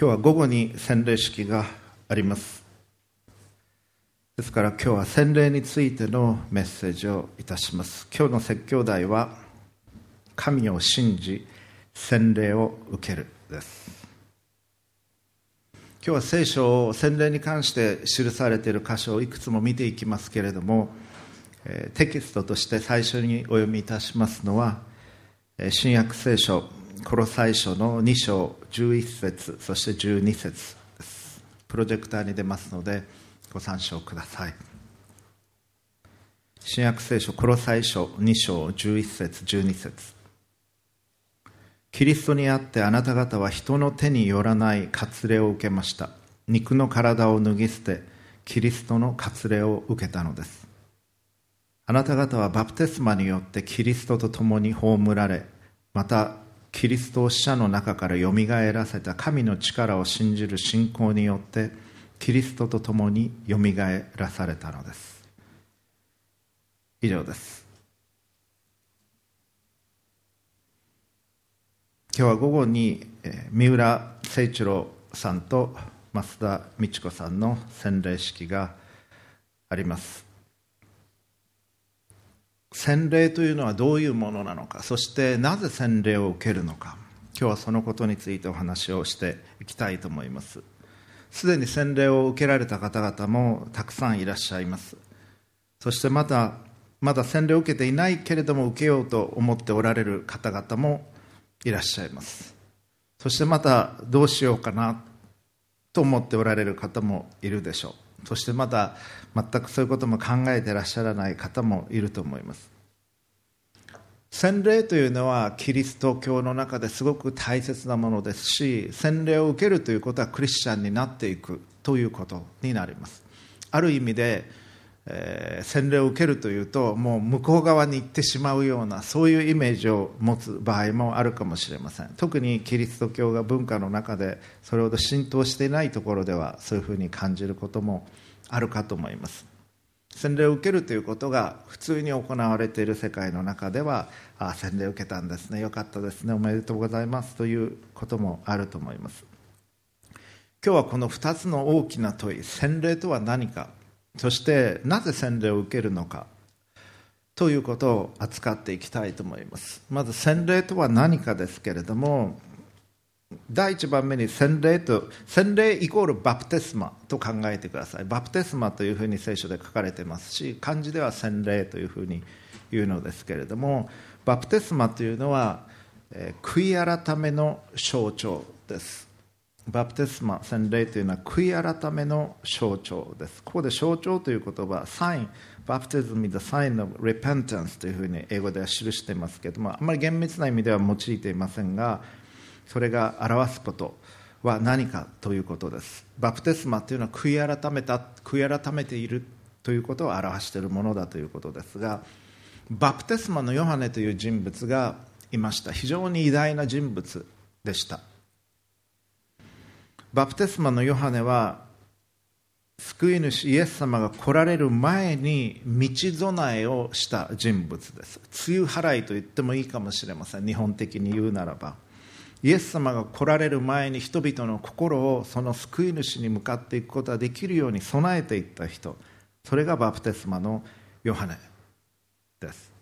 今日は午後に洗礼式があります。ですから今日は洗礼についてのメッセージをいたします。今日の説教題は神を信じ洗礼を受けるです。今日は聖書を洗礼に関して記されている箇所をいくつも見ていきますけれどもテキストとして最初にお読みいたしますのは新約聖書コロサイ書の2章11節そして12節ですプロジェクターに出ますのでご参照ください。新約聖書コロサイ書2章11節12節。キリストにあってあなた方は人の手によらない割礼を受けました。肉の体を脱ぎ捨てキリストの割礼を受けたのです。あなた方はバプテスマによってキリストと共に葬られまたキリストを死者の中からよみがえらせた神の力を信じる信仰によってキリストと共によみがえらされたのです。以上です。今日は午後に三浦誠一郎さんと増田美智子さんの洗礼式があります。洗礼というのはどういうものなのかそしてなぜ洗礼を受けるのか今日はそのことについてお話をしていきたいと思います。すでに洗礼を受けられた方々もたくさんいらっしゃいます。そしてまたまだ洗礼を受けていないけれども受けようと思っておられる方々もいらっしゃいます。そしてまたどうしようかなと思っておられる方もいるでしょう。そしてまた全くそういうことも考えてらっしゃらない方もいると思います。洗礼というのはキリスト教の中ですごく大切なものですし洗礼を受けるということはクリスチャンになっていくということになります。ある意味で、えー、洗礼を受けるというともう向こう側に行ってしまうようなそういうイメージを持つ場合もあるかもしれません。特にキリスト教が文化の中でそれほど浸透していないところではそういうふうに感じることもありますあるかと思います。洗礼を受けるということが普通に行われている世界の中ではあ洗礼を受けたんですね。よかったですね。おめでとうございます。ということもあると思います。今日はこの2つの大きな問い洗礼とは何か。そしてなぜ洗礼を受けるのか。ということを扱っていきたいと思います。まず洗礼とは何かですけれども第一番目に洗礼と洗礼イコールバプテスマと考えてください。バプテスマというふうに聖書で書かれてますし漢字では洗礼というふうに言うのですけれどもバプテスマというのは、えー、悔い改めの象徴です。バプテスマ洗礼というのは悔い改めの象徴です。ここで象徴という言葉サインバプテズム is the sign of repentance というふうに英語では記していますけれどもあまり厳密な意味では用いていませんがそれが表すことは何かということです。バプテスマというのは悔い改めた悔い改めているということを表しているものだということですがバプテスマのヨハネという人物がいました。非常に偉大な人物でした。バプテスマのヨハネは救い主イエス様が来られる前に道備えをした人物です。梅雨払いと言ってもいいかもしれません。日本的に言うならば。イエス様が来られる前に人々の心をその救い主に向かっていくことができるように備えていった人。それがバプテスマのヨハネです。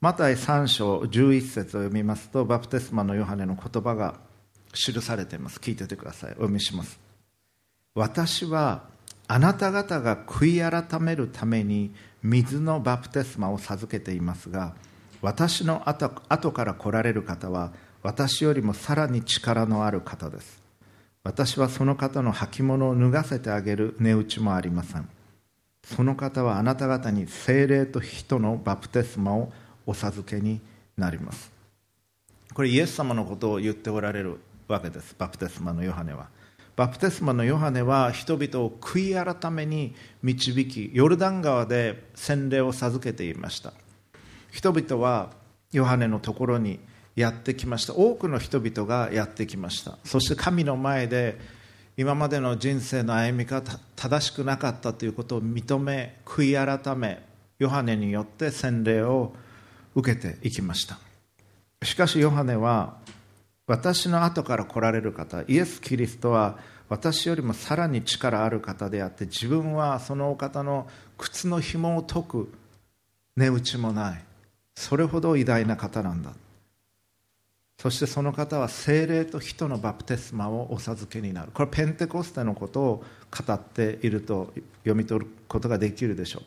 マタイ3章11節を読みますとバプテスマのヨハネの言葉が記されています。聞いててください。お読みします。私はあなた方が悔い改めるために水のバプテスマを授けていますが私の後後から来られる方は私よりもさらに力のある方です。私はその方の履物を脱がせてあげる値打ちもありません。その方はあなた方に精霊と人のバプテスマをお授けになります。これイエス様のことを言っておられるわけです。バプテスマのヨハネは。バプテスマのヨハネは人々を悔い改めに導きヨルダン川で洗礼を授けていました。人々はヨハネのところにやってきました。多くの人々がやってきました。そして神の前で今までの人生の歩み方正しくなかったということを認め悔い改めヨハネによって洗礼を受けていきました。しかしヨハネは私の後から来られる方イエス・キリストは私よりもさらに力ある方であって自分はそのお方の靴の紐を解く値打ちもない。それほど偉大な方なんだ。そしてその方は精霊と人のバプテスマをお授けになる。これペンテコステのことを語っていると読み取ることができるでしょう。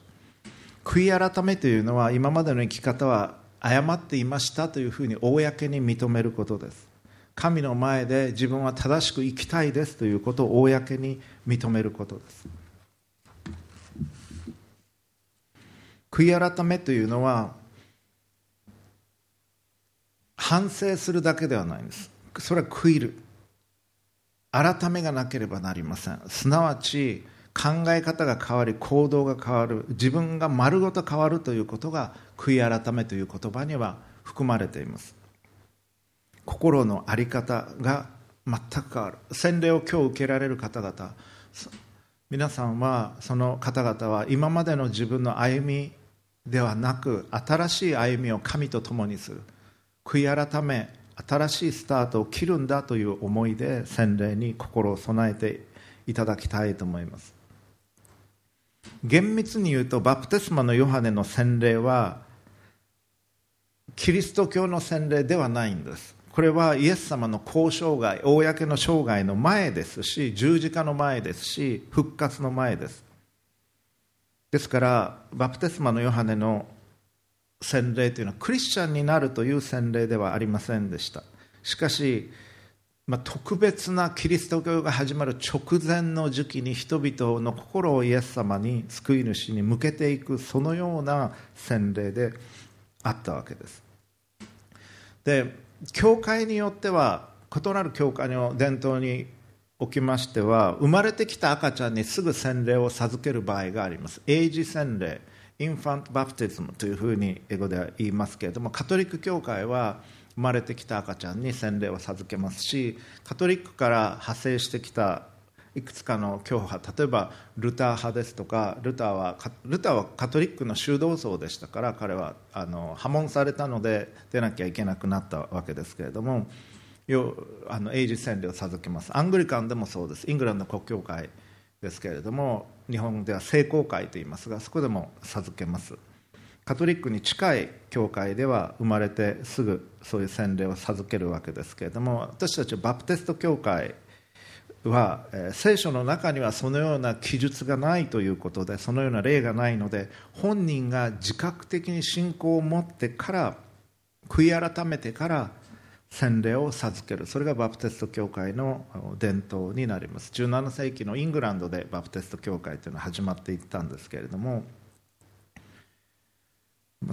悔い改めというのは今までの生き方は誤っていましたというふうに公に認めることです。神の前で自分は正しく生きたいですということを公に認めることです。悔い改めというのは反省するだけではないんです。それは悔いる。改めがなければなりません。すなわち考え方が変わり行動が変わる自分が丸ごと変わるということが悔い改めという言葉には含まれています。心の在り方が全く変わる。洗礼を今日受けられる方々皆さんはその方々は今までの自分の歩みではなく新しい歩みを神と共にする。悔い改め新しいスタートを切るんだという思いで洗礼に心を備えていただきたいと思います。厳密に言うとバプテスマのヨハネの洗礼はキリスト教の洗礼ではないんです。これはイエス様の交渉外公の生涯の前ですし十字架の前ですし復活の前です。ですからバプテスマのヨハネの洗礼というのはクリスチャンになるという洗礼ではありませんでした。しかし、まあ、特別なキリスト教が始まる直前の時期に人々の心をイエス様に救い主に向けていくそのような洗礼であったわけです。で教会によっては異なる教会の伝統におきましては生まれてきた赤ちゃんにすぐ洗礼を授ける場合があります。英字洗礼。インファントバプティズムというふうに英語では言いますけれどもカトリック教会は生まれてきた赤ちゃんに洗礼を授けますしカトリックから派生してきたいくつかの教派例えばルター派ですとかルターはルターはカトリックの修道僧でしたから彼はあの破門されたので出なきゃいけなくなったわけですけれどもあの英治洗礼を授けます。アングリカンでもそうです。イングランド国教会ですけれども日本では聖公会と言いますがそこでも授けます。カトリックに近い教会では生まれてすぐそういう洗礼を授けるわけですけれども私たちバプテスト教会は、え、聖書の中にはそのような記述がないということでそのような例がないので本人が自覚的に信仰を持ってから悔い改めてから洗礼を授ける。それがバプテスト教会の伝統になります。17世紀のイングランドでバプテスト教会というのは始まっていったんですけれども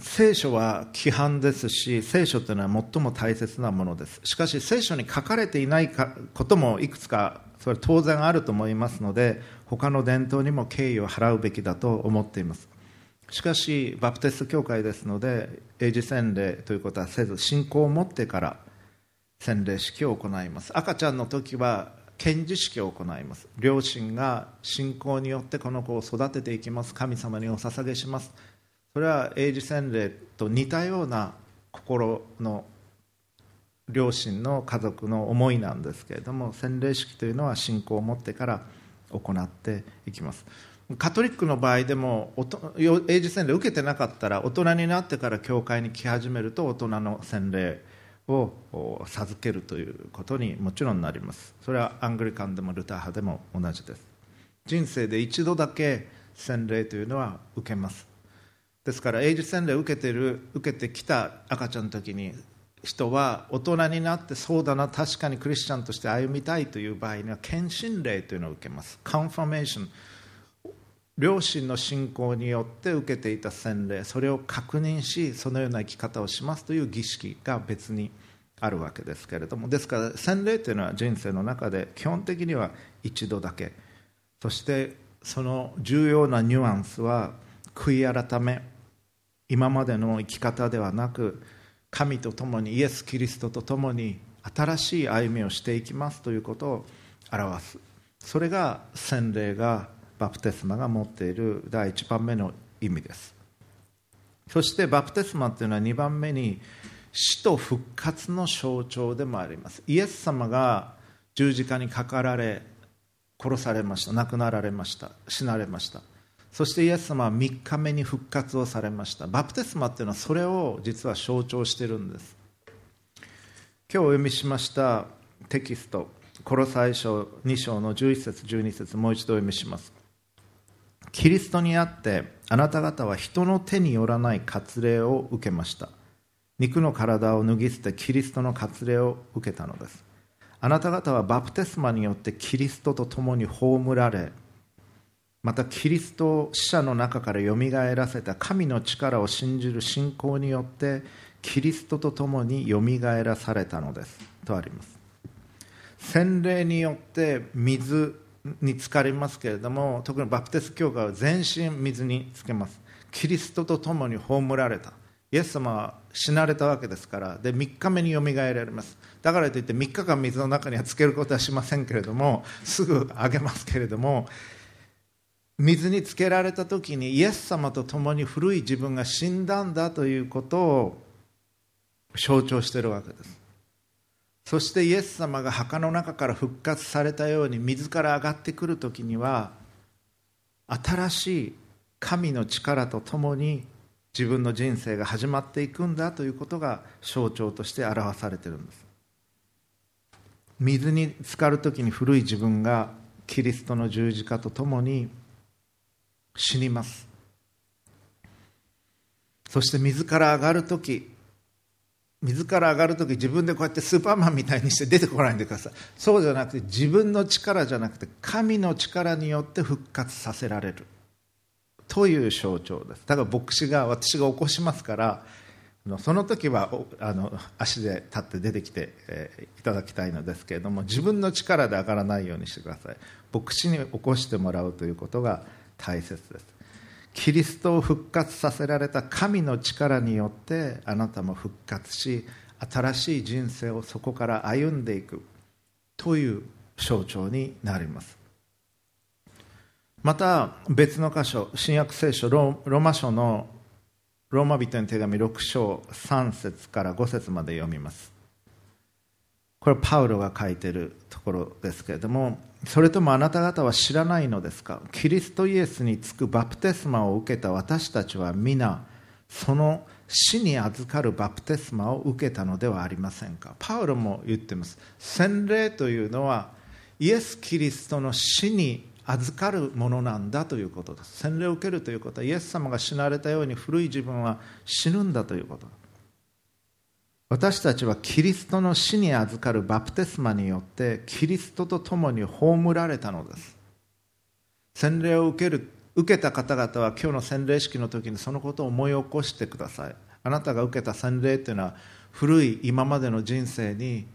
聖書は規範ですし聖書というのは最も大切なものです。しかし聖書に書かれていないこともいくつかそれ当然あると思いますので他の伝統にも敬意を払うべきだと思っています。しかしバプテスト教会ですので英字洗礼ということはせず信仰を持ってから洗礼式を行います。赤ちゃんの時は献辞式を行います。両親が信仰によってこの子を育てていきます。神様にお捧げします。それは英字洗礼と似たような心の両親の家族の思いなんですけれども洗礼式というのは信仰を持ってから行っていきます。カトリックの場合でも英字洗礼を受けてなかったら大人になってから教会に来始めると大人の洗礼を授けるということにもちろんなります。それはアングリカンでもルター派でも同じです。人生で一度だけ洗礼というのは受けます。ですから英字洗礼を受けてる受けてきた赤ちゃんの時に人は大人になってそうだな確かにクリスチャンとして歩みたいという場合には献身礼というのを受けます。カンファメーション両親の信仰によって受けていた洗礼それを確認しそのような生き方をしますという儀式が別にあるわけですけれどもですから洗礼というのは人生の中で基本的には一度だけ。そしてその重要なニュアンスは悔い改め今までの生き方ではなく神と共にイエス・キリストと共に新しい歩みをしていきますということを表す。それが洗礼がバプテスマが持っている第1番目の意味です。そしてバプテスマというのは2番目に死と復活の象徴でもあります。イエス様が十字架にかかられ殺されました。亡くなられました。死なれました。そしてイエス様は3日目に復活をされました。バプテスマっていうのはそれを実は象徴してるんです。今日お読みしましたテキストコロサイ書2章の11節12節もう一度お読みします。キリストにあってあなた方は人の手によらない割礼を受けました。肉の体を脱ぎ捨てキリストの割礼を受けたのです。あなた方はバプテスマによってキリストと共に葬られまたキリストを死者の中からよみがえらせた神の力を信じる信仰によってキリストと共によみがえらされたのです。とあります。洗礼によって水に浸かりますけれども特にバプテス教会は全身水につけます。キリストと共に葬られた。イエス様は死なれたわけですからで3日目によみがえられます。だからといって3日間水の中にはつけることはしませんけれどもすぐあげますけれども水につけられた時にイエス様と共に古い自分が死んだんだということを象徴しているわけです。そしてイエス様が墓の中から復活されたように水から上がってくる時には新しい神の力とともに自分の人生が始まっていくんだということが象徴として表されてるんです。水に浸かる時に古い自分がキリストの十字架とともに死にます。そして水から上がる時水から上がる時自分でこうやってスーパーマンみたいにして出てこないでください。そうじゃなくて自分の力じゃなくて神の力によって復活させられる。という象徴です。だから牧師が私が起こしますからその時はあの足で立って出てきて、え、いただきたいのですけれども自分の力で上がらないようにしてください。牧師に起こしてもらうということが大切です。キリストを復活させられた神の力によってあなたも復活し新しい人生をそこから歩んでいく。という象徴になります。また別の箇所新約聖書ローマ書のローマ人の手紙6章3節から5節まで読みます。これパウロが書いてるところですけれどもそれともあなた方は知らないのですか？キリストイエスにつくバプテスマを受けた私たちは皆その死に預かるバプテスマを受けたのではありませんか？パウロも言ってます。洗礼というのはイエス・キリストの死に預かるものなんだということです。洗礼を受けるということはイエス様が死なれたように古い自分は死ぬんだということ。私たちはキリストの死に預かるバプテスマによってキリストと共に葬られたのです。洗礼を受ける受けた方々は今日の洗礼式の時にそのことを思い起こしてください。あなたが受けた洗礼というのは古い今までの人生に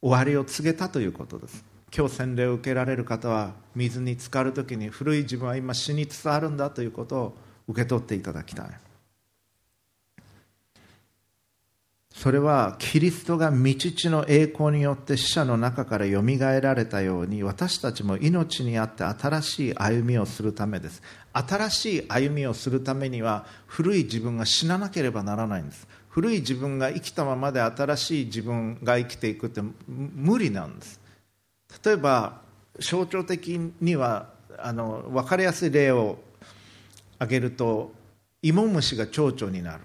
終わりを告げたということです。今日洗礼を受けられる方は水に浸かる時に古い自分は今死につつあるんだということを受け取っていただきたい。それはキリストが道地の栄光によって死者の中からよみがえられたように私たちも命にあって新しい歩みをするためです。新しい歩みをするためには古い自分が死ななければならないんです。古い自分が生きたままで新しい自分が生きていくって無理なんです。例えば象徴的にはあの分かりやすい例を挙げると芋虫が蝶々になる。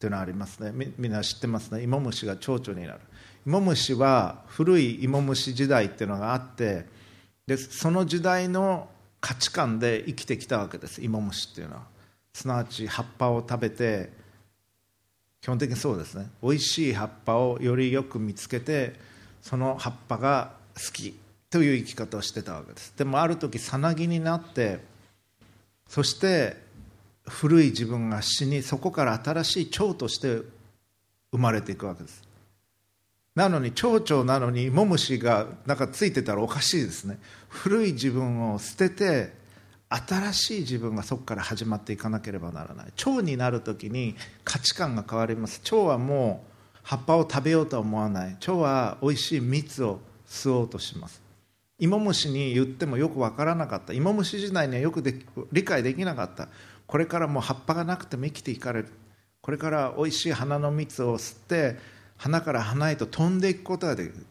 っていうのはありますね。みんな知ってますね。芋虫が蝶々になる。芋虫は古い芋虫時代っていうのがあってでその時代の価値観で生きてきたわけです。芋虫っていうのは。すなわち葉っぱを食べて基本的にそうですね。美味しい葉っぱをよりよく見つけてその葉っぱが好きという生き方をしてたわけです。でもある時さなぎになってそして古い自分が死にそこから新しい蝶として生まれていくわけです。なのに蝶々なのに芋虫がなんかついてたらおかしいですね。古い自分を捨てて新しい自分がそこから始まっていかなければならない。蝶になる時に価値観が変わります。蝶はもう葉っぱを食べようとは思わない。蝶はおいしい蜜を吸おうとします。芋虫に言ってもよく分からなかった。芋虫時代にはよく理解できなかった。これからも葉っぱがなくても生きていかれる。これからおいしい花の蜜を吸って花から花へと飛んでいくことができる。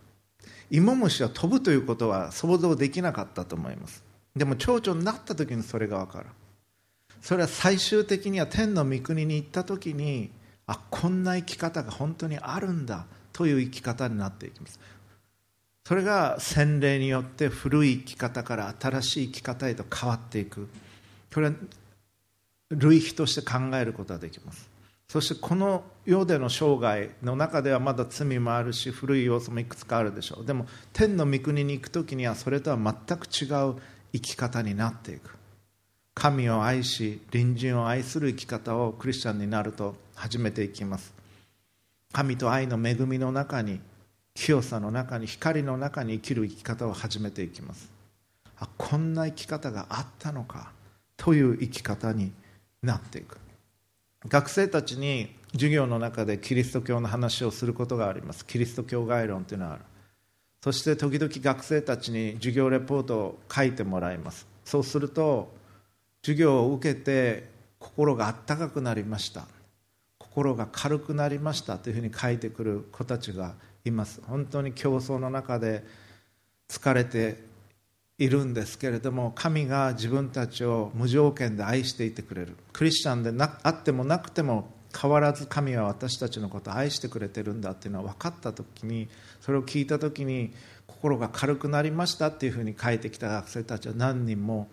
芋虫は飛ぶということは想像できなかったと思います。でも蝶々になった時にそれが分かる。それは最終的には天の御国に行った時にあこんな生き方が本当にあるんだという生き方になっていきます。それが洗礼によって古い生き方から新しい生き方へと変わっていく。これは類比として考えることができます。そしてこの世での生涯の中ではまだ罪もあるし古い要素もいくつかあるでしょう。でも天の御国に行く時にはそれとは全く違う生き方になっていく。神を愛し隣人を愛する生き方をクリスチャンになると始めていきます。神と愛の恵みの中に清さの中に光の中に生きる生き方を始めていきます。あこんな生き方があったのかという生き方になっていく。学生たちに授業の中でキリスト教の話をすることがあります。キリスト教概論というのはある。そして時々学生たちに授業レポートを書いてもらいます。そうすると授業を受けて心があったかくなりました。心が軽くなりましたというふうに書いてくる子たちがいます。本当に競争の中で疲れているんですけれども神が自分たちを無条件で愛していてくれる。クリスチャンであってもなくても変わらず神は私たちのことを愛してくれてるんだっていうのは分かった時にそれを聞いた時に心が軽くなりましたっていうふうに書いてきた学生たちは何人も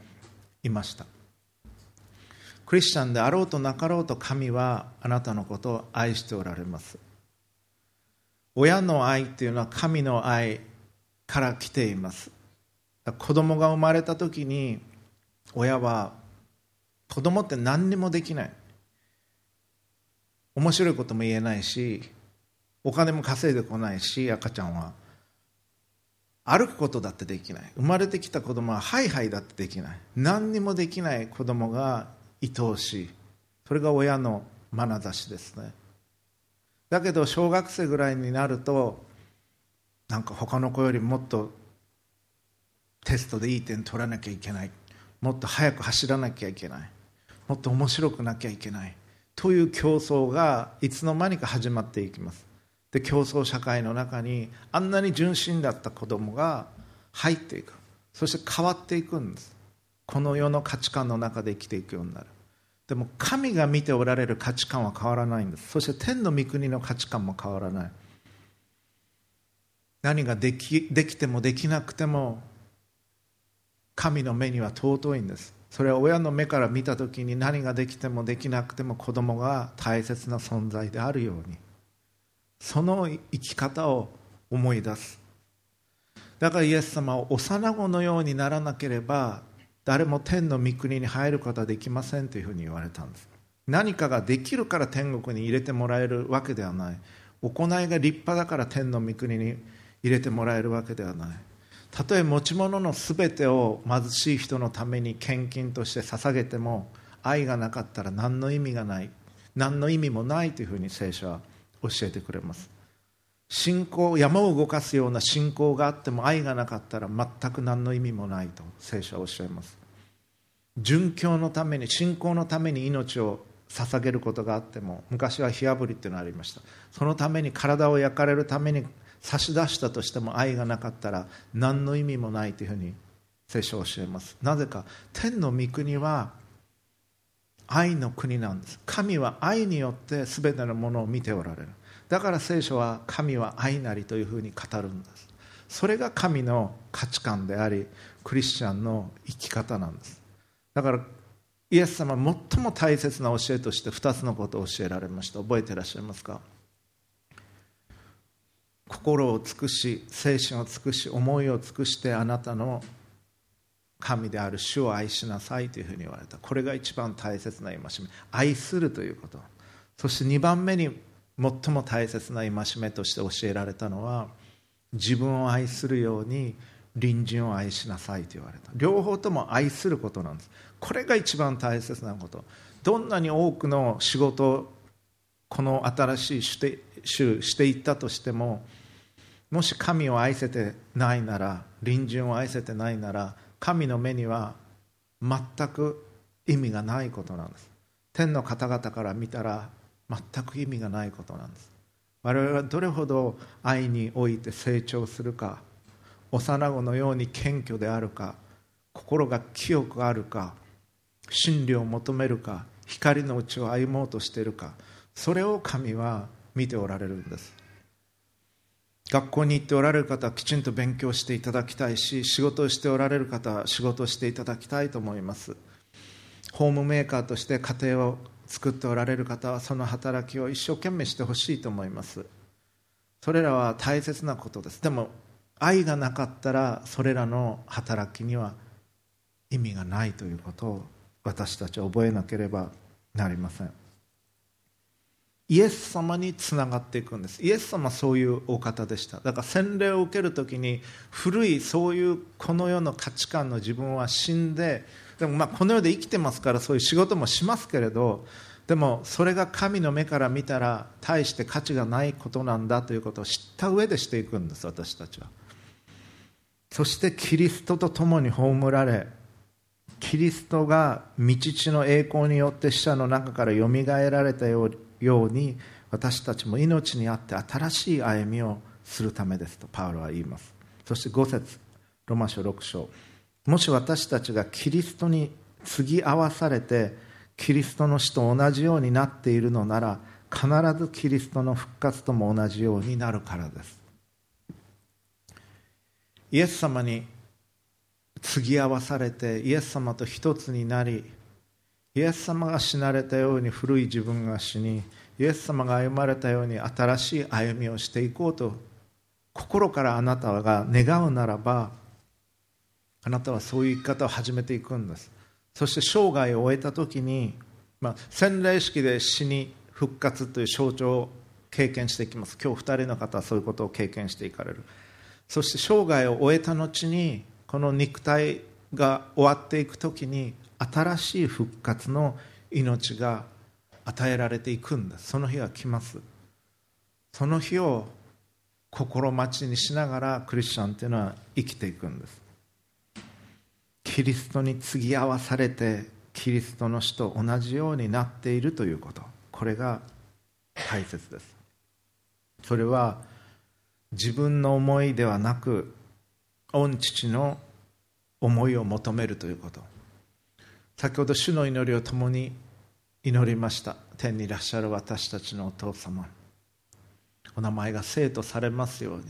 いました。クリスチャンであろうとなかろうと神はあなたのことを愛しておられます。親の愛っていうのは神の愛から来ています。子供が生まれた時に親は子供って何にもできない。面白いことも言えないしお金も稼いでこないし赤ちゃんは。歩くことだってできない。生まれてきた子供はハイハイだってできない。何にもできない子供が愛おしい。それが親の眼差しですね。だけど小学生ぐらいになるとなんか他の子よりもっとテストでいい点取らなきゃいけない。もっと速く走らなきゃいけない。もっと面白くなきゃいけない。という競争がいつの間にか始まっていきます。で競争社会の中にあんなに純真だった子供が入っていく。そして変わっていくんです。この世の価値観の中で生きていくようになる。でも神が見ておられる価値観は変わらないんです。そして天の御国の価値観も変わらない。何ができできてもできなくても神の目には尊いんです。それは親の目から見た時に何ができてもできなくても子供が大切な存在であるように。その生き方を思い出す。だからイエス様は幼子のようにならなければ誰も天の御国に入ることはできませんというふうに言われたんです。何かができるから天国に入れてもらえるわけではない。行いが立派だから天の御国に入れてもらえるわけではない。たとえ持ち物の全てを貧しい人のために献金として捧げても愛がなかったら何の意味がない何の意味もないというふうに聖書は教えてくれます。信仰山を動かすような信仰があっても愛がなかったら全く何の意味もないと聖書はおっしゃいます。殉教のために信仰のために命を捧げることがあっても昔は火あぶりっていうのがありました。そのために体を焼かれるために差し出したとしても愛がなかったら何の意味もないというふうに聖書は教えます。なぜか天の御国は愛の国なんです。神は愛によって全てのものを見ておられる。だから聖書は神は愛なりというふうに語るんです。それが神の価値観でありクリスチャンの生き方なんです。だからイエス様最も大切な教えとして2つのことを教えられました。覚えていらっしゃいますか？心を尽くし精神を尽くし思いを尽くしてあなたの神である主を愛しなさいというふうに言われた。これが一番大切な戒め。愛するということ。そして2番目に最も大切な戒めとして教えられたのは自分を愛するように隣人を愛しなさいと言われた。両方とも愛することなんです。これが一番大切なこと。どんなに多くの仕事をこの新しいしてしていったとしてももし神を愛せてないなら隣人を愛せてないなら神の目には全く意味がないことなんです。天の方々から見たら全く意味がないことなんです。我々はどれほど愛において成長するか幼子のように謙虚であるか心が清くあるか真理を求めるか光のうちを歩もうとしているかそれを神は見ておられるんです。学校に行っておられる方はきちんと勉強していただきたいし仕事をしておられる方は仕事をしていただきたいと思います。ホームメーカーとして家庭を作っておられる方はその働きを一生懸命してほしいと思います。それらは大切なことです。でも愛がなかったらそれらの働きには意味がないということを私たちは覚えなければなりません。イエス様につながっていくんです。イエス様はそういうお方でした。だから洗礼を受ける時に古いそういうこの世の価値観の自分は死んででもまあこの世で生きてますからそういう仕事もしますけれどでもそれが神の目から見たら大して価値がないことなんだということを知った上でしていくんです私たちは。そしてキリストと共に葬られキリストが道地の栄光によって死者の中からよみがえられたようにように私たちも命にあって新しい歩みをするためですとパウロは言います。そして5節ロマ書6章。もし私たちがキリストに継ぎ合わされてキリストの死と同じようになっているのなら必ずキリストの復活とも同じようになるからです。イエス様に継ぎ合わされてイエス様と一つになりイエス様が死なれたように古い自分が死にイエス様が歩まれたように新しい歩みをしていこうと心からあなたが願うならばあなたはそういう生き方を始めていくんです。そして生涯を終えた時に、まあ、洗礼式で死に復活という象徴を経験していきます。今日2人の方はそういうことを経験していかれる。そして生涯を終えた後にこの肉体が終わっていく時に新しい復活の命が与えられていくんだ。その日が来ます。その日を心待ちにしながらクリスチャンというのは生きていくんです。キリストに継ぎ合わされてキリストの死と同じようになっているということ。これが大切です。それは自分の思いではなく御父の思いを求めるということ。先ほど主の祈りを共に祈りました。天にいらっしゃる私たちのお父様。お名前が生とされますように。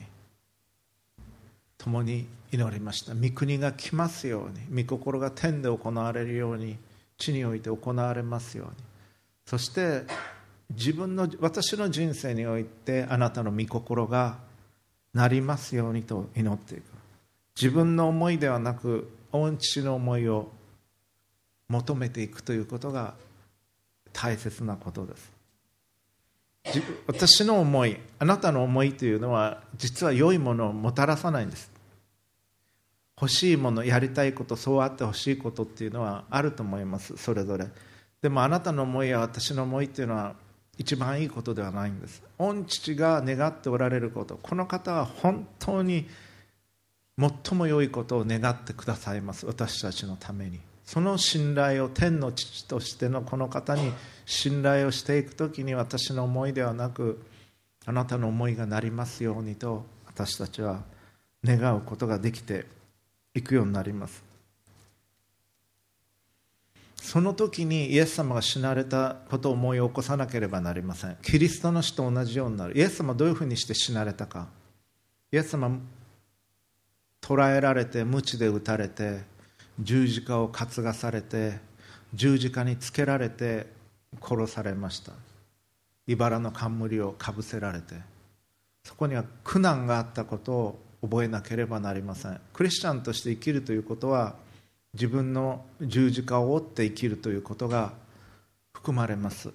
共に祈りました。御国が来ますように。御心が天で行われるように。地において行われますように。そして自分の私の人生においてあなたの御心がなりますようにと祈っていく。自分の思いではなく御父の思いを求めていくということが大切なことです。私の思いあなたの思いというのは実は良いものをもたらさないんです。欲しいものやりたいことそうあってほしいことっていうのはあると思いますそれぞれ。でもあなたの思いや私の思いっていうのは一番いいことではないんです。御父が願っておられることこの方は本当に最も良いことを願ってくださいます私たちのために。その信頼を天の父としてのこの方に信頼をしていく時に私の思いではなくあなたの思いがなりますようにと私たちは願うことができていくようになります。その時にイエス様が死なれたことを思い起こさなければなりません。キリストの死と同じようになる。イエス様はどういうふうにして死なれたか。イエス様捕らえられて鞭で打たれて十字架を担がされて十字架につけられて殺されました。茨の冠をかぶせられて。そこには苦難があったことを覚えなければなりません。クリスチャンとして生きるということは自分の十字架を追って生きるということが含まれます。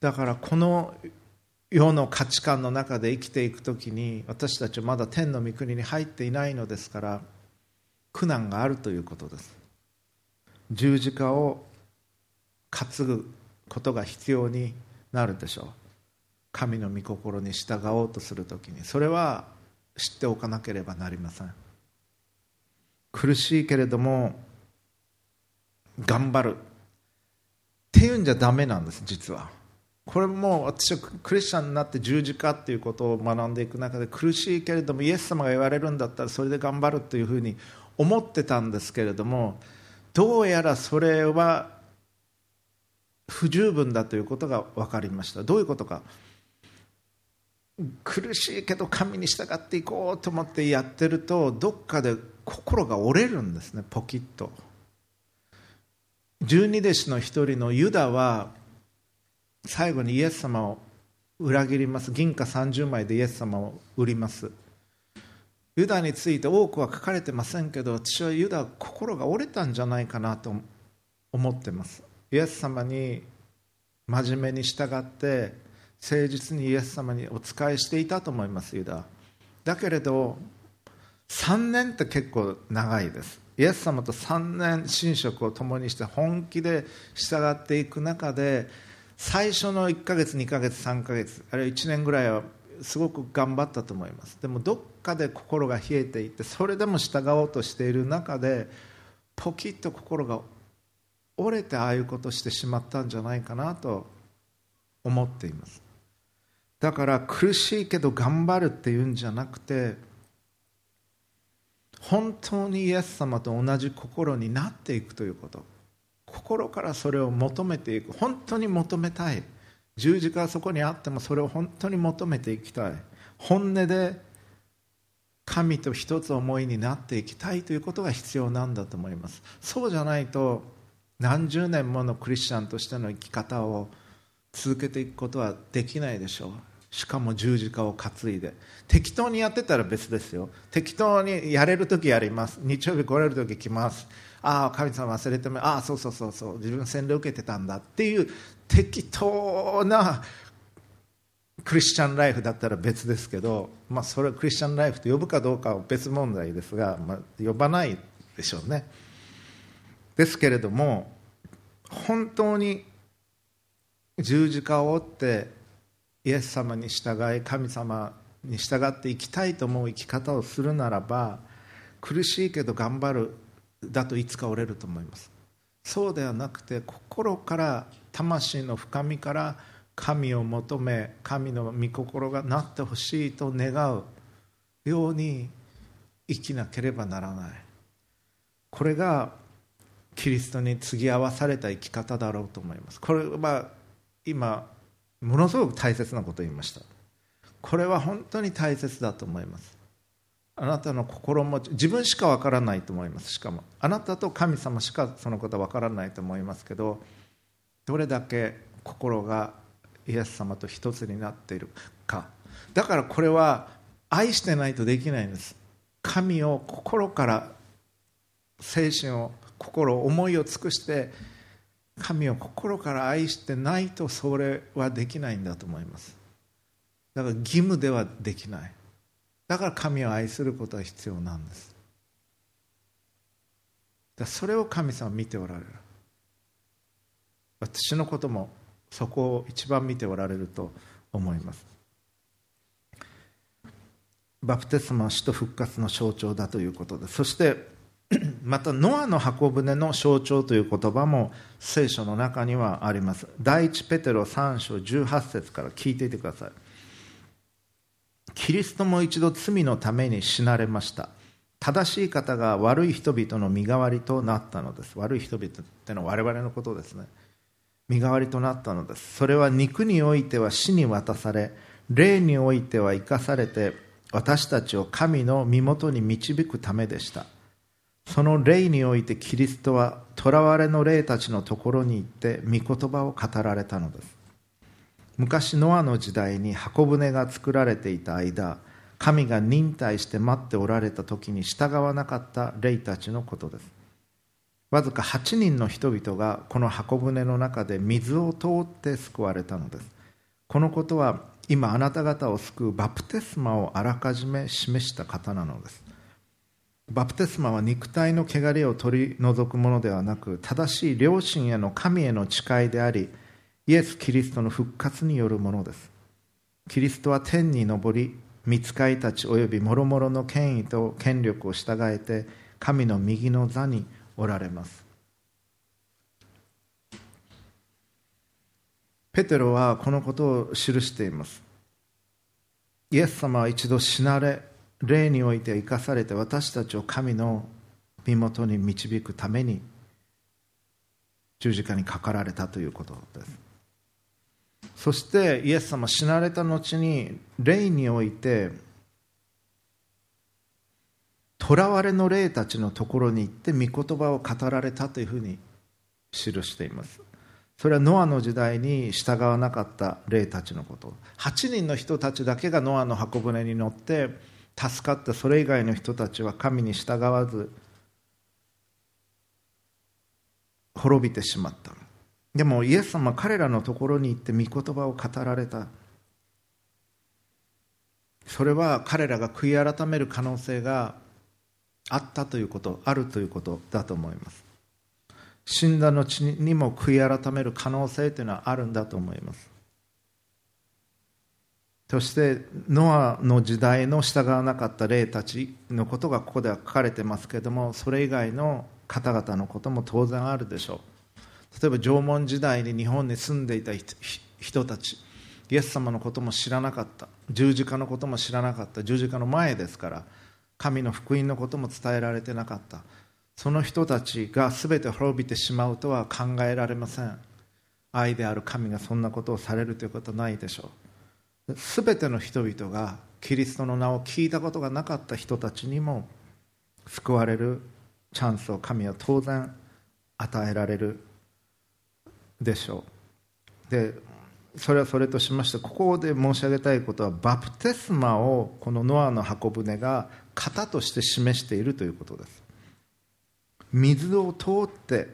だからこの世の価値観の中で生きていく時に私たちはまだ天の御国に入っていないのですから苦難があるということです。十字架を担ぐことが必要になるでしょう。神の御心に従おうとする時に。それは知っておかなければなりません。苦しいけれども頑張る。っていうんじゃダメなんです実は。これも私はクリスチャンになって十字架っていうことを学んでいく中で苦しいけれどもイエス様が言われるんだったらそれで頑張るというふうに思ってたんですけれどもどうやらそれは不十分だということが分かりました。どういうことか。苦しいけど神に従っていこうと思ってやってるとどっかで心が折れるんですねポキッと。十二弟子の一人のユダは最後にイエス様を裏切ります。銀貨30枚でイエス様を売ります。ユダについて多くは書かれてませんけど私はユダ心が折れたんじゃないかなと思ってます。イエス様に真面目に従って誠実にイエス様にお仕えしていたと思いますユダ。だけれど3年って結構長いです。イエス様と3年寝食を共にして本気で従っていく中で最初の1ヶ月2ヶ月3ヶ月あるいは1年ぐらいはすごく頑張ったと思います。でもどっかで心が冷えていてそれでも従おうとしている中でポキッと心が折れてああいうことしてしまったんじゃないかなと思っています。だから苦しいけど頑張るっていうんじゃなくて本当にイエス様と同じ心になっていくということ。心からそれを求めていく。本当に求めたい。十字架はそこにあってもそれを本当に求めていきたい。本音で神と一つ思いになっていきたいということが必要なんだと思います。そうじゃないと何十年ものクリスチャンとしての生き方を続けていくことはできないでしょう。しかも十字架を担いで。適当にやってたら別ですよ。適当にやれる時やります。日曜日来れる時来ます。ああ神様忘れてもああそうそうそうそう自分洗礼受けてたんだっていう適当なクリスチャンライフだったら別ですけど、まあ、それをクリスチャンライフと呼ぶかどうかは別問題ですが、まあ、呼ばないでしょうね。ですけれども本当に十字架を追ってイエス様に従い神様に従っていきたいと思う生き方をするならば苦しいけど頑張るだといつか折れると思います。そうではなくて心から魂の深みから神を求め神の御心がなってほしいと願うように生きなければならない。これがキリストに継ぎ合わされた生き方だろうと思います。これは今ものすごく大切なことを言いました。これは本当に大切だと思います。あなたの心持ち自分しかわからないと思います。しかもあなたと神様しかそのことはわからないと思いますけどどれだけ心がイエス様と一つになっているか。だからこれは愛してないとできないんです。神を心から精神を心思いを尽くして神を心から愛してないとそれはできないんだと思います。だから義務ではできない。だから神を愛することは必要なんです。だそれを神様見ておられる。私のこともそこを一番見ておられると思います。バプテスマは死と復活の象徴だということでそして またノアの箱舟の象徴という言葉も聖書の中にはあります。第一ペテロ3章18節から聞いていてください。キリストも一度罪のために死なれました。正しい方が悪い人々の身代わりとなったのです。悪い人々ってのは我々のことですね。身代わりとなったのです。それは肉においては死に渡され霊においては生かされて私たちを神の身元に導くためでした。その霊においてキリストは囚われの霊たちのところに行って御言葉を語られたのです。昔ノアの時代に箱舟が作られていた間神が忍耐して待っておられた時に従わなかった霊たちのことです。わずか8人の人々がこの箱舟の中で水を通って救われたのです。このことは今あなた方を救うバプテスマをあらかじめ示した方なのです。バプテスマは肉体の汚れを取り除くものではなく正しい良心への神への誓いでありイエス・キリストの復活によるものです。キリストは天に昇り御使いたち及び諸々の権威と権力を従えて神の右の座におられます。ペテロはこのことを記しています。イエス様は一度死なれ霊において生かされて私たちを神の身元に導くために十字架にかかられたということです。そしてイエス様死なれた後に霊において囚われの霊たちのところに行って御言葉を語られたというふうに記しています。それはノアの時代に従わなかった霊たちのこと。8人の人たちだけがノアの箱舟に乗って助かったそれ以外の人たちは神に従わず滅びてしまった。でもイエス様彼らのところに行って御言葉を語られた。それは彼らが悔い改める可能性があったということあるということだと思います。死んだ後にも悔い改める可能性というのはあるんだと思います。そしてノアの時代の従わなかった霊たちのことがここでは書かれてますけれどもそれ以外の方々のことも当然あるでしょう。例えば縄文時代に日本に住んでいた人たちイエス様のことも知らなかった。十字架のことも知らなかった。十字架の前ですから神の福音のことも伝えられてなかった。その人たちが全て滅びてしまうとは考えられません。愛である神がそんなことをされるということはないでしょう。全ての人々がキリストの名を聞いたことがなかった人たちにも救われるチャンスを神は当然与えられる。でしょう。でそれはそれとしましてここで申し上げたいことはバプテスマをこのノアの箱舟が型として示しているということです。水を通って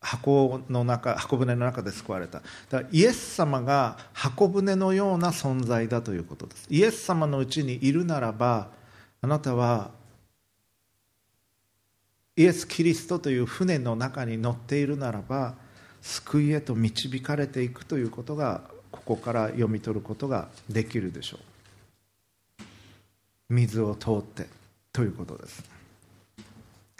箱の中箱舟の中で救われた。だからイエス様が箱舟のような存在だということです。イエス様のうちにいるならばあなたはイエス・キリストという船の中に乗っているならば救いへと導かれていくということがここから読み取ることができるでしょう。水を通ってということです。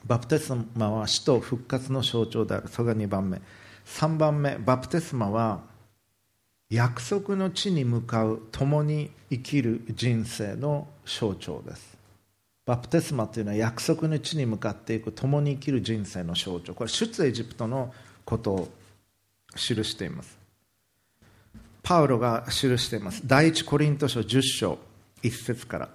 バプテスマは死と復活の象徴である。それが2番目。3番目。バプテスマは約束の地に向かう共に生きる人生の象徴です。バプテスマというのは約束の地に向かっていく共に生きる人生の象徴。これ出エジプトのことを記しています。パウロが記しています。第一コリント書10章1節から。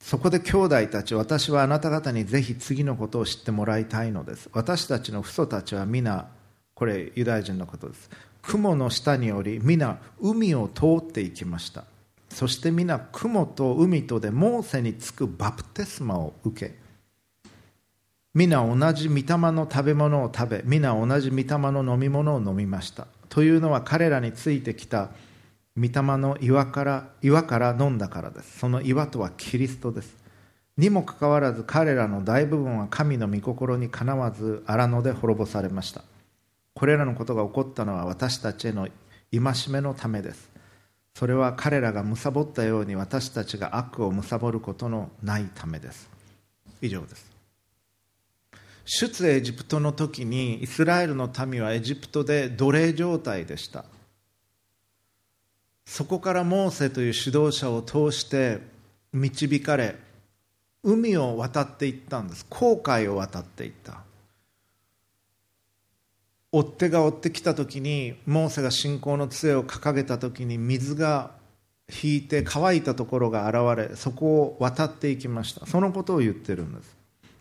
そこで兄弟たち私はあなた方にぜひ次のことを知ってもらいたいのです。私たちの父祖たちは皆これユダヤ人のことです。雲の下により皆海を通っていきました。そして皆雲と海とでモーセにつくバプテスマを受け皆同じ御霊の食べ物を食べ皆同じ御霊の飲み物を飲みました。というのは彼らについてきた御霊の岩から岩から飲んだからです。その岩とはキリストです。にもかかわらず彼らの大部分は神の御心にかなわず荒野で滅ぼされました。これらのことが起こったのは私たちへの戒めのためです。それは彼らが貪ったように私たちが悪を貪ることのないためです。以上です。出エジプトの時にイスラエルの民はエジプトで奴隷状態でした。そこからモーセという指導者を通して導かれ海を渡っていったんです。航海を渡っていった。追っ手が追ってきた時にモーセが信仰の杖を掲げた時に水が引いて乾いたところが現れそこを渡っていきました。そのことを言ってるんです。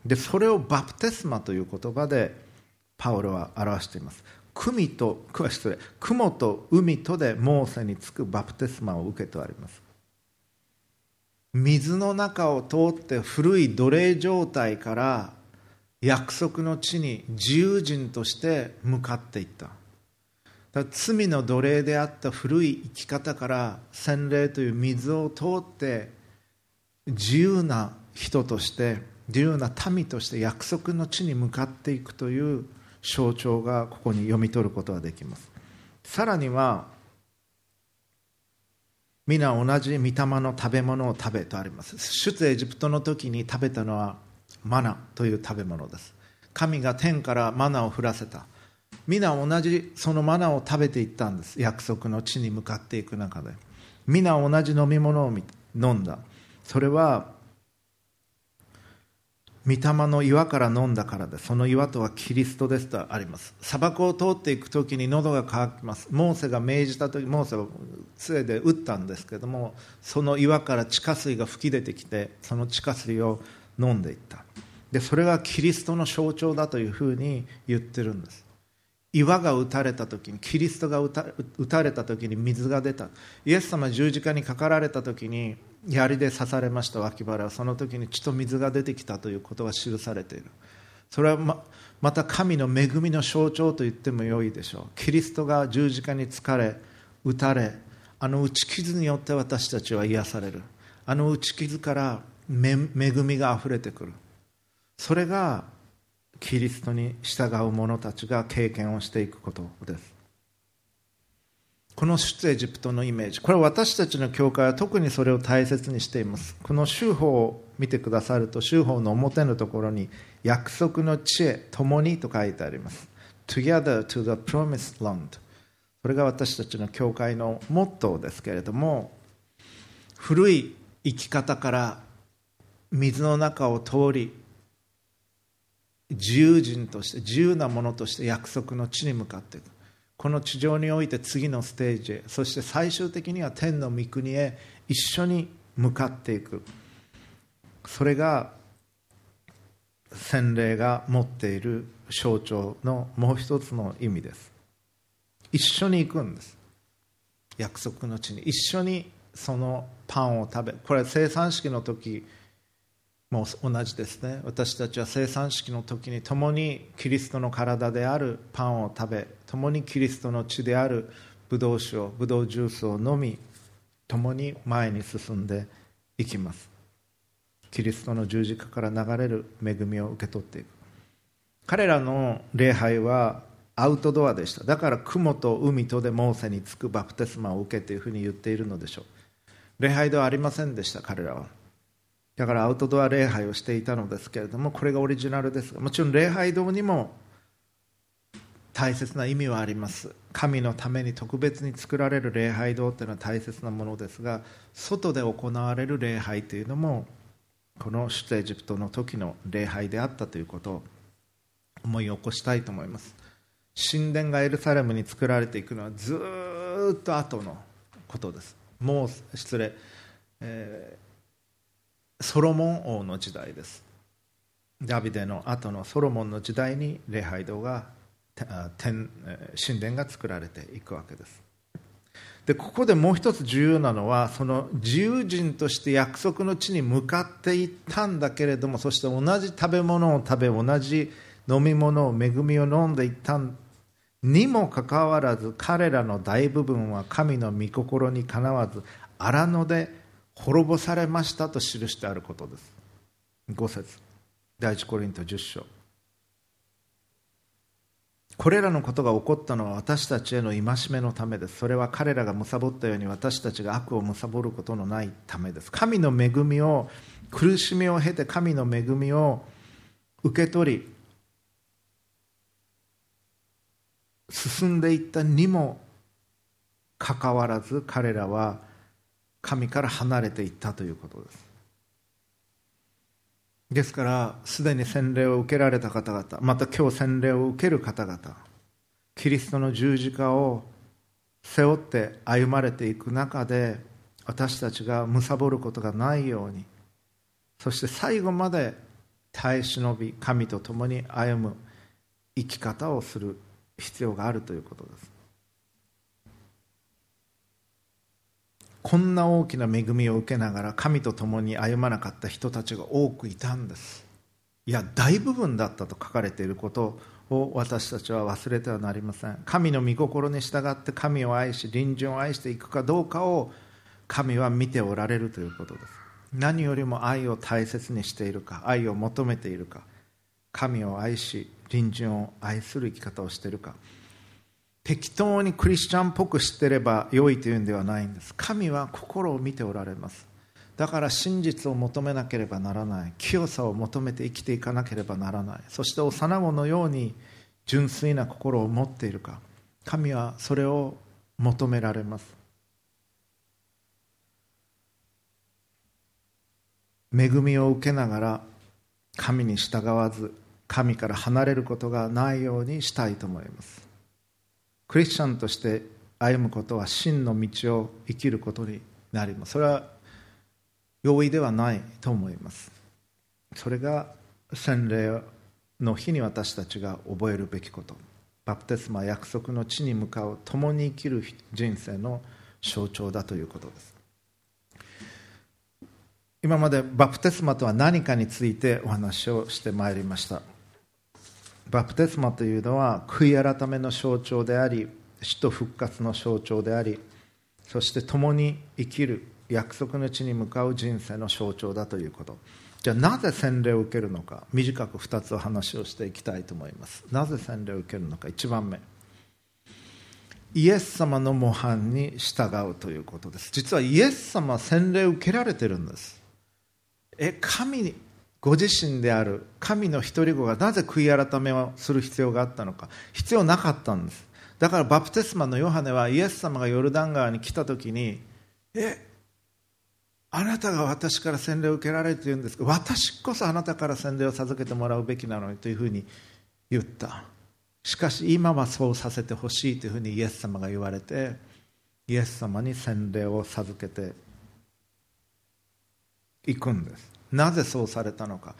でそれをバプテスマという言葉でパウロは表しています。組と失礼。雲と海とでモーセにつくバプテスマを受けてあります。水の中を通って古い奴隷状態から約束の地に自由人として向かっていった。罪の奴隷であった古い生き方から洗礼という水を通って自由な人として自由な民として約束の地に向かっていくという象徴がここに読み取ることができます。さらには皆同じ御霊の食べ物を食べとあります。出エジプトの時に食べたのはマナという食べ物です。神が天からマナを降らせた。皆同じそのマナを食べていったんです。約束の地に向かっていく中で。皆同じ飲み物を飲んだ。それは御霊の岩から飲んだからでその岩とはキリストですとあります。砂漠を通っていく時に喉が渇きます。モーセが命じた時モーセは杖で打ったんですけどもその岩から地下水が噴き出てきてその地下水を飲んでいった。でそれがキリストの象徴だというふうに言ってるんです。岩が打たれた時にキリストが打たれた時に水が出た。イエス様十字架にかかられた時に槍で刺されました脇腹。はその時に血と水が出てきたということが記されている。それはままた神の恵みの象徴と言ってもよいでしょう。キリストが十字架に疲れ打たれあの打ち傷によって私たちは癒される。あの打ち傷から恵みがあふれてくる。それがキリストに従う者たちが経験をしていくことです。この出エジプトのイメージ。これは私たちの教会は特にそれを大切にしています。この修法を見てくださると修法の表のところに約束の地へ共にと書いてあります。Together to the promised land それが私たちの教会のモットーですけれども古い生き方から水の中を通り自由人として自由なものとして約束の地に向かっていく。この地上において次のステージへそして最終的には天の御国へ一緒に向かっていく。それが洗礼が持っている象徴のもう一つの意味です。一緒に行くんです。約束の地に。一緒にそのパンを食べこれは生産式の時も同じですね。私たちは生産式の時に共にキリストの体であるパンを食べ共にキリストの血であるブドウ酒をブドウジュースを飲み共に前に進んでいきます。キリストの十字架から流れる恵みを受け取っていく。彼らの礼拝はアウトドアでした。だから雲と海とでモーセにつくバプテスマを受けというふうに言っているのでしょう。礼拝ではありませんでした彼らは。だからアウトドア礼拝をしていたのですけれどもこれがオリジナルです。がもちろん礼拝堂にも大切な意味はあります。神のために特別に作られる礼拝堂というのは大切なものですが外で行われる礼拝というのもこの出エジプトの時の礼拝であったということを思い起こしたいと思います。神殿がエルサレムに作られていくのはずっと後のことです。もう失礼、えーソロモン王の時代です。ダビデの後のソロモンの時代に礼拝堂が天神殿が作られていくわけです。でここでもう一つ重要なのはその自由人として約束の地に向かっていったんだけれどもそして同じ食べ物を食べ同じ飲み物を恵みを飲んでいったにもかかわらず彼らの大部分は神の御心にかなわず荒野で滅ぼされましたと記してあることです。5節。第一コリント10章。これらのことが起こったのは私たちへの戒めのためです。それは彼らが貪ったように私たちが悪を貪ることのないためです。神の恵みを苦しみを経て神の恵みを受け取り進んでいったにもかかわらず彼らは神から離れていったということです。ですからすでに洗礼を受けられた方々また今日洗礼を受ける方々キリストの十字架を背負って歩まれていく中で私たちが貪ることがないようにそして最後まで耐え忍び神と共に歩む生き方をする必要があるということです。こんな大きな恵みを受けながら神と共に歩まなかった人たちが多くいたんです。いや大部分だったと書かれていることを私たちは忘れてはなりません。神の御心に従って神を愛し隣人を愛していくかどうかを神は見ておられるということです。何よりも愛を大切にしているか愛を求めているか神を愛し隣人を愛する生き方をしているか。適当にクリスチャンっぽく知ってれば良いというんではないんです。神は心を見ておられます。だから真実を求めなければならない。清さを求めて生きていかなければならない。そして幼子のように純粋な心を持っているか。神はそれを求められます。恵みを受けながら神に従わず神から離れることがないようにしたいと思います。クリスチャンとして歩むことは真の道を生きることになります。それは容易ではないと思います。それが洗礼の日に私たちが覚えるべきこと。バプテスマ約束の地に向かう共に生きる人生の象徴だということです。今までバプテスマとは何かについてお話をしてまいりました。バプテスマというのは悔い改めの象徴であり死と復活の象徴でありそして共に生きる約束の地に向かう人生の象徴だということ。じゃあなぜ洗礼を受けるのか短く2つお話をしていきたいと思います。なぜ洗礼を受けるのか1番目。イエス様の模範に従うということです。実はイエス様は洗礼を受けられてるんです。え神ご自身である神の一人子がなぜ悔い改めをする必要があったのか。必要なかったんです。だからバプテスマのヨハネはイエス様がヨルダン川に来た時にえあなたが私から洗礼を受けられているんですが私こそあなたから洗礼を授けてもらうべきなのにというふうに言った。しかし今はそうさせてほしいというふうにイエス様が言われてイエス様に洗礼を授けていくんです。なぜそうされたのか。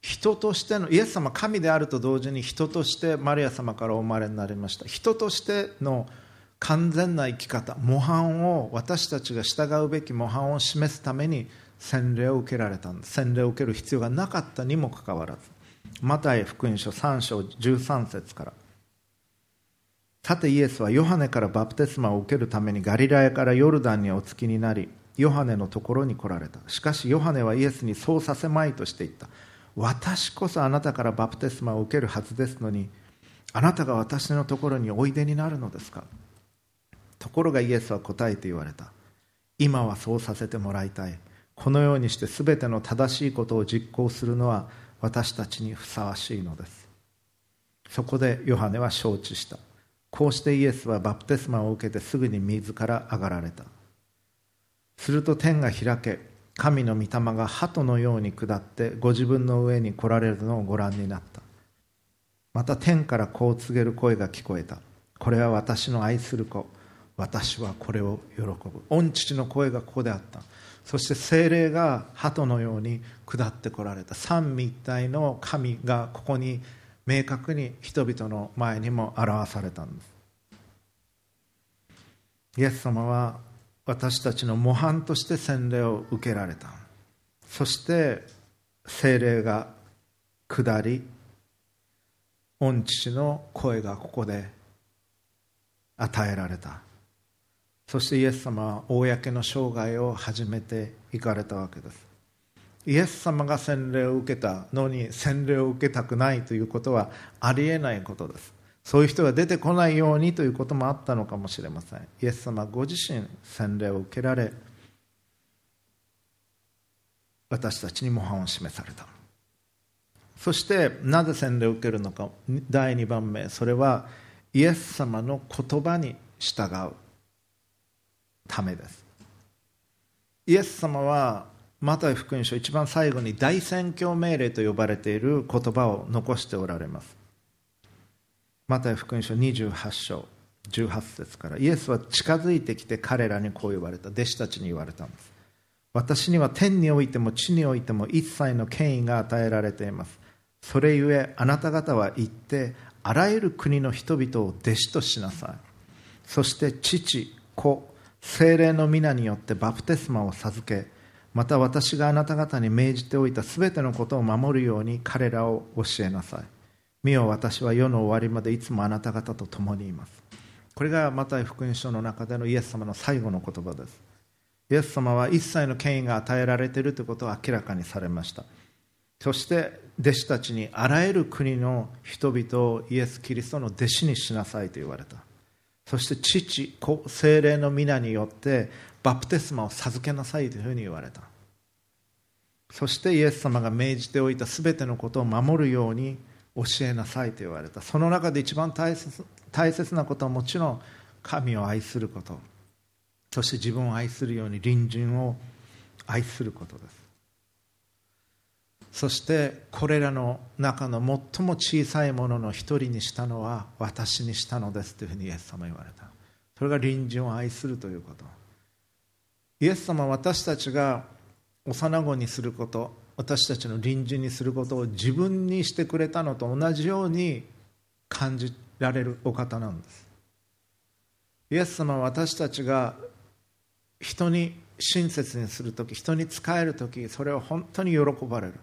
人としてのイエス様神であると同時に人としてマリア様からお生まれになりました。人としての完全な生き方模範を私たちが従うべき模範を示すために洗礼を受けられたんです。洗礼を受ける必要がなかったにもかかわらず。マタイ福音書3章13節から。さてイエスはヨハネからバプテスマを受けるためにガリラヤからヨルダンにお着きになりヨハネのところに来られた。しかしヨハネはイエスにそうさせまいとして言った。私こそあなたからバプテスマを受けるはずですのにあなたが私のところにおいでになるのですか？ところがイエスは答えて言われた。今はそうさせてもらいたい。このようにして全ての正しいことを実行するのは私たちにふさわしいのです。そこでヨハネは承知した。こうしてイエスはバプテスマを受けてすぐに水から上がられた。すると天が開け神の御霊が鳩のように下ってご自分の上に来られるのをご覧になった。また天からこう告げる声が聞こえた。これは私の愛する子。私はこれを喜ぶ。御父の声がここであった。そして精霊が鳩のように下ってこられた。三位一体の神がここに明確に人々の前にも表されたんです。イエス様は私たちの模範として洗礼を受けられた。そして精霊が下り御父の声がここで与えられた。そしてイエス様は公の生涯を始めていかれたわけです。イエス様が洗礼を受けたのに洗礼を受けたくないということはありえないことです。そういう人が出てこないようにということもあったのかもしれません。イエス様ご自身洗礼を受けられ私たちに模範を示された。そしてなぜ洗礼を受けるのか第2番目それはイエス様の言葉に従うためです。イエス様はマタイ福音書一番最後に大宣教命令と呼ばれている言葉を残しておられます。マタイ福音書28章18節からイエスは近づいてきて彼らにこう言われた。弟子たちに言われたんです。私には天においても地においても一切の権威が与えられています。それゆえあなた方は行ってあらゆる国の人々を弟子としなさい。そして父子精霊の皆によってバプテスマを授けまた私があなた方に命じておいたすべてのことを守るように彼らを教えなさい。見よ私は世の終わりまでいつもあなた方と共にいます。これがマタイ福音書の中でのイエス様の最後の言葉です。イエス様は一切の権威が与えられているということを明らかにされました。そして弟子たちにあらゆる国の人々をイエス・キリストの弟子にしなさいと言われた。そして父子精霊の皆によってバプテスマを授けなさいというふうに言われた。そしてイエス様が命じておいた全てのことを守るように教えなさいと言われた。その中で一番大切大切なことはもちろん神を愛すること。そして自分を愛するように隣人を愛することです。そしてこれらの中の最も小さいものの一人にしたのは私にしたのですというふうにイエス様は言われた。それが隣人を愛するということ。イエス様は私たちが幼子にすること。私たちの隣人にすることを自分にしてくれたのと同じように感じられるお方なんです。イエス様は私たちが人に親切にする時人に仕える時それを本当に喜ばれる。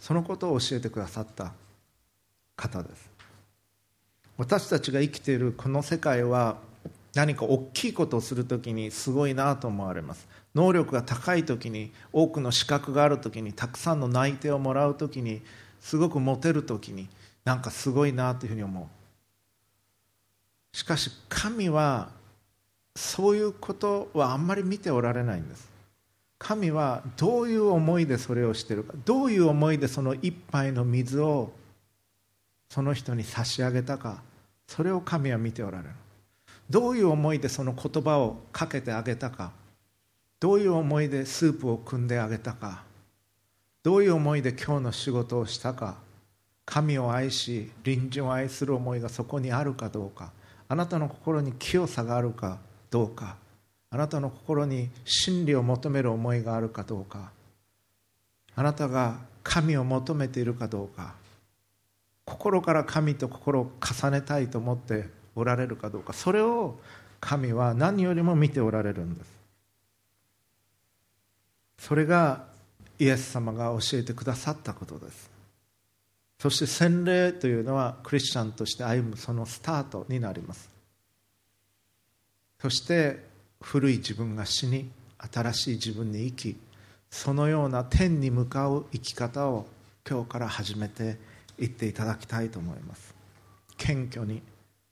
そのことを教えてくださった方です。私たちが生きているこの世界は何か大きいことをするときにすごいなと思われます。能力が高いときに多くの資格があるときにたくさんの内定をもらうときにすごくモテるときになんかすごいなというふうに思う。しかし神はそういうことはあんまり見ておられないんです。神はどういう思いでそれをしてるかどういう思いでその一杯の水をその人に差し上げたかそれを神は見ておられる。どういう思いでその言葉をかけてあげたかどういう思いでスープを汲んであげたかどういう思いで今日の仕事をしたか神を愛し隣人を愛する思いがそこにあるかどうかあなたの心に清さがあるかどうかあなたの心に真理を求める思いがあるかどうかあなたが神を求めているかどうか心から神と心を重ねたいと思っておられるかどうかそれを神は何よりも見ておられるんです。それがイエス様が教えてくださったことです。そして洗礼というのはクリスチャンとして歩むそのスタートになります。そして古い自分が死に新しい自分に生きそのような天に向かう生き方を今日から始めていっていただきたいと思います。謙虚に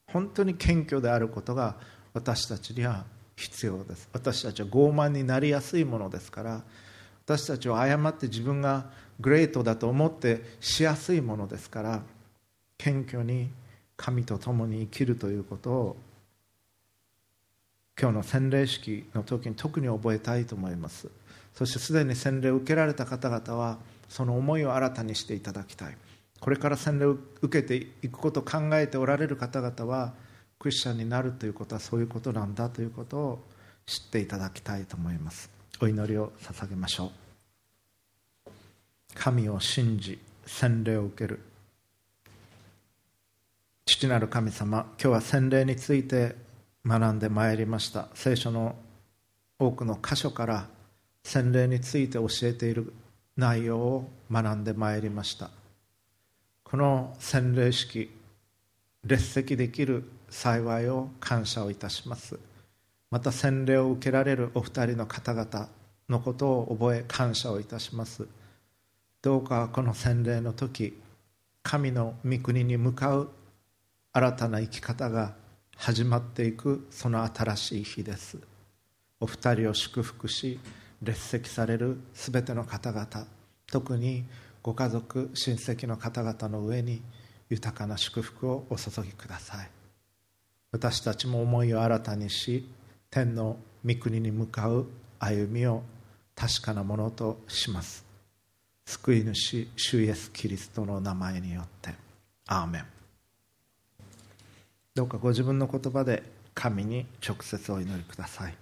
本当に謙虚であることが私たちには必要です。私たちは傲慢になりやすいものですから私たちは誤って自分がグレートだと思ってしやすいものですから謙虚に神と共に生きるということを今日の洗礼式の時に特に覚えたいと思います。そしてすでに洗礼を受けられた方々はその思いを新たにしていただきたい。これから洗礼を受けていくことを考えておられる方々はクリスチャンになるということはそういうことなんだということを知っていただきたいと思います。お祈りを捧げましょう。神を信じ洗礼を受ける。父なる神様今日は洗礼について学んでまいりました。聖書の多くの箇所から洗礼について教えている内容を学んでまいりました。この洗礼式列席できる幸いを感謝をいたします。また洗礼を受けられるお二人の方々のことを覚え感謝をいたします。どうかこの洗礼の時神の御国に向かう新たな生き方が始まっていくその新しい日です。お二人を祝福し列席されるすべての方々特にご家族親戚の方々の上に豊かな祝福をお注ぎください。私たちも思いを新たにし天の御国に向かう歩みを確かなものとします。救い主主イエスキリストの名前によって。アーメン。どうかご自分の言葉で神に直接お祈りください。